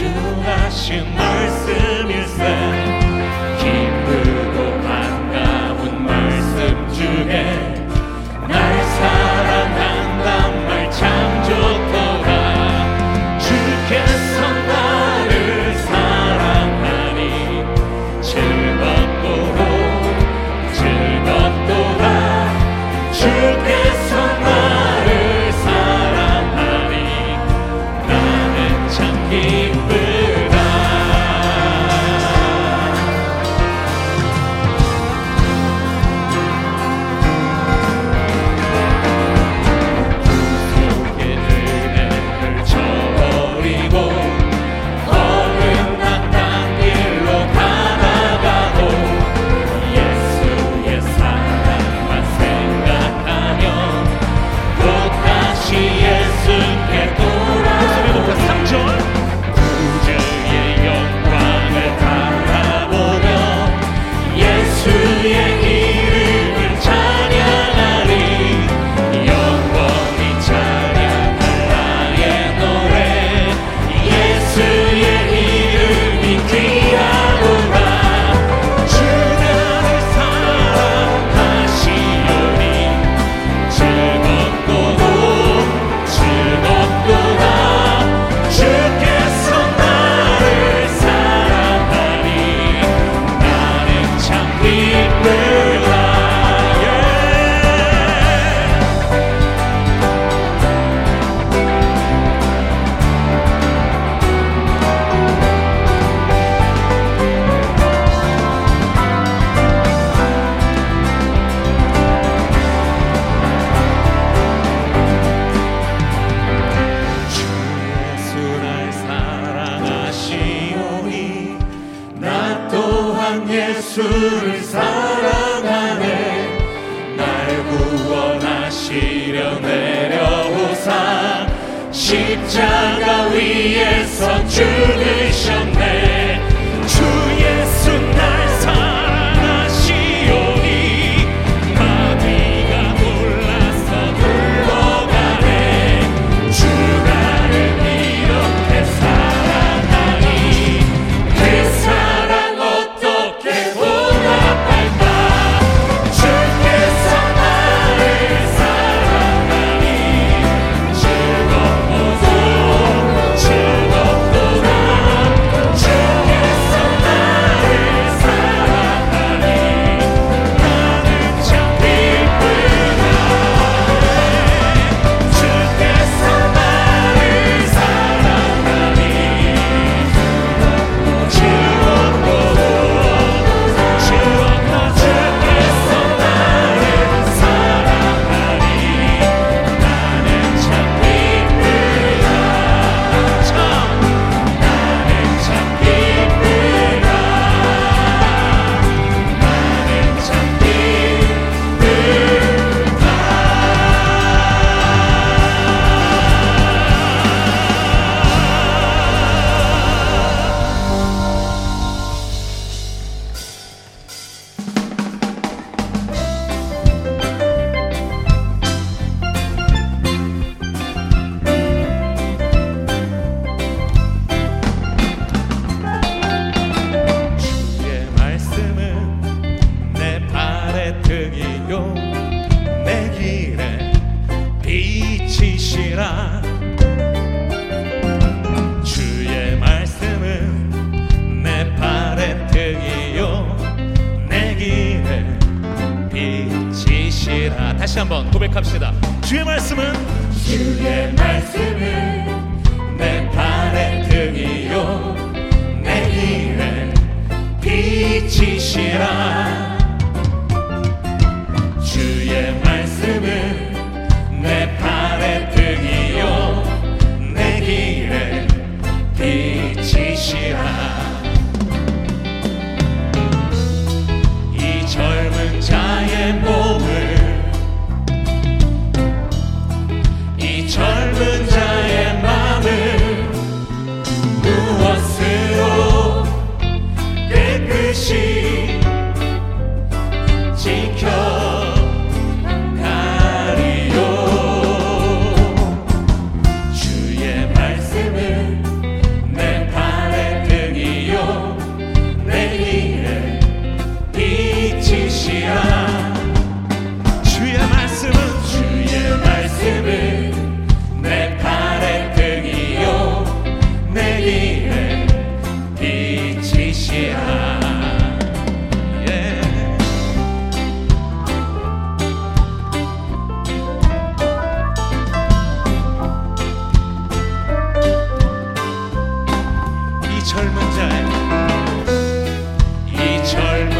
주하신 말씀. 십자가 위에서 죽으셨네. 합시다. 주의 말씀은 젊은 자이 젊은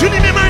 弟兄姐妹们。